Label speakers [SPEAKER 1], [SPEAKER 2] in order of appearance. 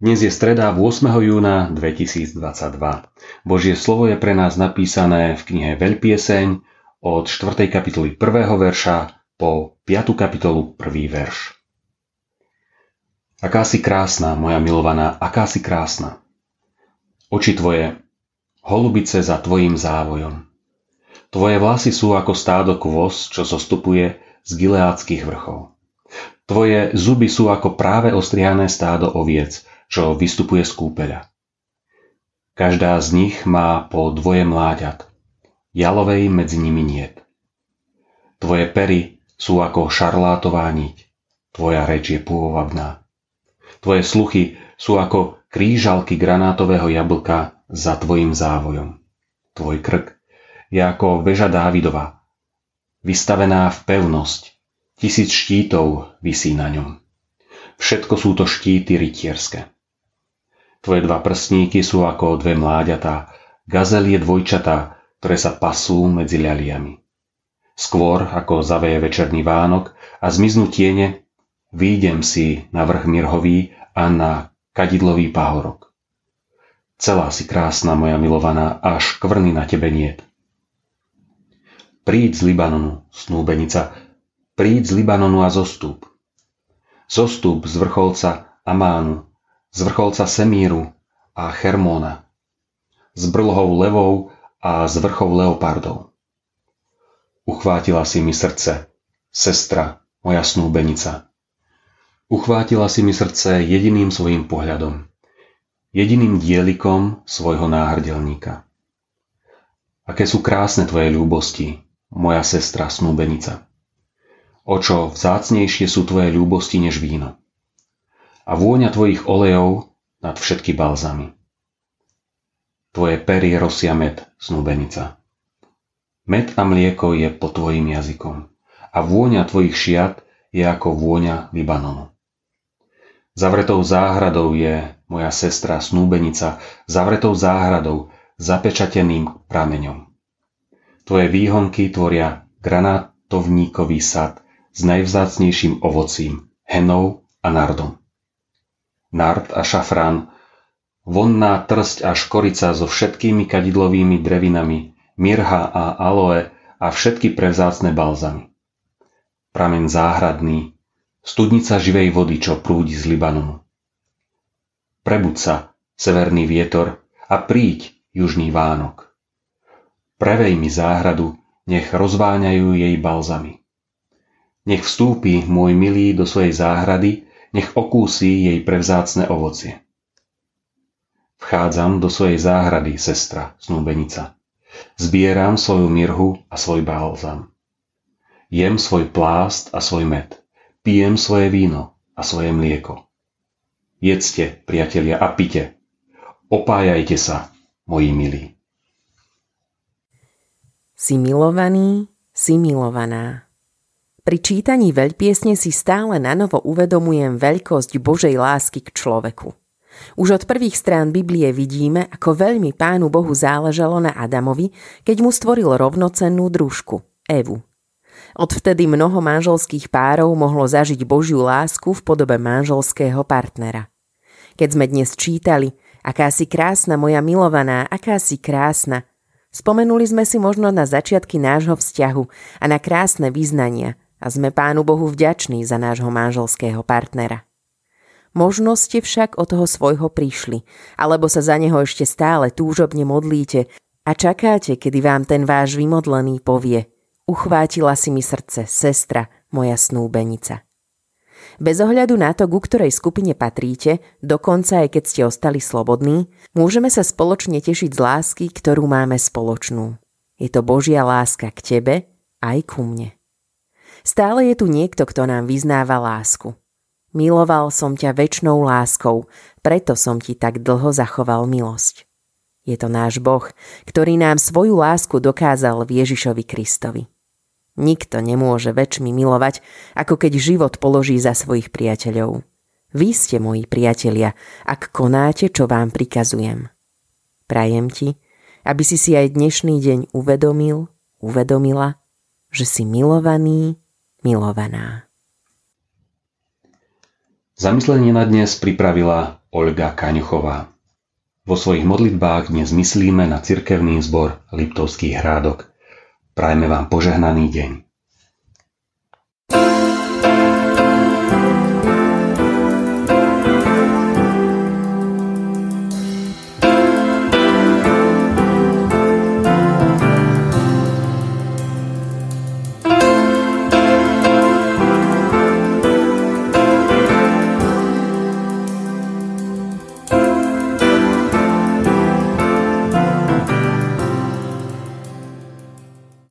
[SPEAKER 1] Dnes je streda 8. júna 2022. Božie slovo je pre nás napísané v knihe Veľpieseň od 4. kapitoly 1. verša po 5. kapitolu 1. verš. Aká si krásna, moja milovaná, aká si krásna. Oči tvoje, holubice za tvojim závojom. Tvoje vlasy sú ako stádo kôz, čo zostupuje z gileádskych vrchov. Tvoje zuby sú ako práve ostrihané stádo oviec, čo vystupuje z kúpeľa. Každá z nich má po dvoje mláďat. Jalovej medzi nimi niet. Tvoje pery sú ako šarlátová niť. Tvoja reč je pôvabná. Tvoje sluchy sú ako krížalky granátového jablka za tvojim závojom. Tvoj krk je ako veža Dávidova, vystavená v pevnosť. Tisíc štítov visí na ňom. Všetko sú to štíty rytierské. Tvoje dva prstníky sú ako dve mláďatá, gazelie dvojčatá, ktoré sa pasú medzi ľaliami. Skôr, ako zaveje večerný vánok a zmiznú tiene, výjdem si na vrch Mirhový a na kadidlový pahorok. Celá si krásna, moja milovaná, až kvrny na tebe niet. Príď z Libanonu, snúbenica, príď z Libanonu a zostup. Zostup z vrcholca Amánu, z vrcholca Semíru a Hermóna, s brlhou levou a z vrchov leopardov. Uchvátila si mi srdce, sestra, moja snúbenica. Uchvátila si mi srdce jediným svojim pohľadom, jediným dielikom svojho náhrdelníka. Aké sú krásne tvoje ľúbosti, moja sestra snúbenica. O čo vzácnejšie sú tvoje ľúbosti než víno a vôňa tvojich olejov nad všetky balzamy. Tvoje pery rosia med, snúbenica. Med a mlieko je po tvojim jazykom a vôňa tvojich šiat je ako vôňa Libanonu. Zavretou záhradou je moja sestra snúbenica, zavretou záhradou, zapečateným prameňom. Tvoje výhonky tvoria granátovníkový sad s najvzácnejším ovocím, henou a nardom nard a šafrán, vonná trsť a škorica so všetkými kadidlovými drevinami, mirha a aloe a všetky prevzácne balzamy. Pramen záhradný, studnica živej vody, čo prúdi z Libanonu. Prebuď sa, severný vietor, a príď, južný Vánok. Prevej mi záhradu, nech rozváňajú jej balzamy. Nech vstúpi môj milý do svojej záhrady nech okúsi jej prevzácne ovocie. Vchádzam do svojej záhrady, sestra, snúbenica. Zbieram svoju mirhu a svoj balzam. Jem svoj plást a svoj med. Pijem svoje víno a svoje mlieko. Jedzte, priatelia, a pite. Opájajte sa, moji milí.
[SPEAKER 2] Si milovaný, si milovaná. Pri čítaní veľpiesne si stále na novo uvedomujem veľkosť Božej lásky k človeku. Už od prvých strán Biblie vidíme, ako veľmi Pánu Bohu záležalo na Adamovi, keď mu stvoril rovnocennú družku, Evu. Odvtedy mnoho manželských párov mohlo zažiť Božiu lásku v podobe manželského partnera. Keď sme dnes čítali, aká si krásna moja milovaná, aká si krásna, spomenuli sme si možno na začiatky nášho vzťahu a na krásne význania – a sme Pánu Bohu vďační za nášho manželského partnera. Možno ste však o toho svojho prišli, alebo sa za neho ešte stále túžobne modlíte a čakáte, kedy vám ten váš vymodlený povie Uchvátila si mi srdce, sestra, moja snúbenica. Bez ohľadu na to, ku ktorej skupine patríte, dokonca aj keď ste ostali slobodní, môžeme sa spoločne tešiť z lásky, ktorú máme spoločnú. Je to Božia láska k tebe aj ku mne. Stále je tu niekto, kto nám vyznáva lásku. Miloval som ťa väčšnou láskou, preto som ti tak dlho zachoval milosť. Je to náš Boh, ktorý nám svoju lásku dokázal v Ježišovi Kristovi. Nikto nemôže väčšmi milovať, ako keď život položí za svojich priateľov. Vy ste moji priatelia, ak konáte, čo vám prikazujem. Prajem ti, aby si si aj dnešný deň uvedomil, uvedomila, že si milovaný milovaná.
[SPEAKER 1] Zamyslenie na dnes pripravila Olga Kaňuchová. Vo svojich modlitbách dnes myslíme na cirkevný zbor Liptovských hrádok. Prajme vám požehnaný deň.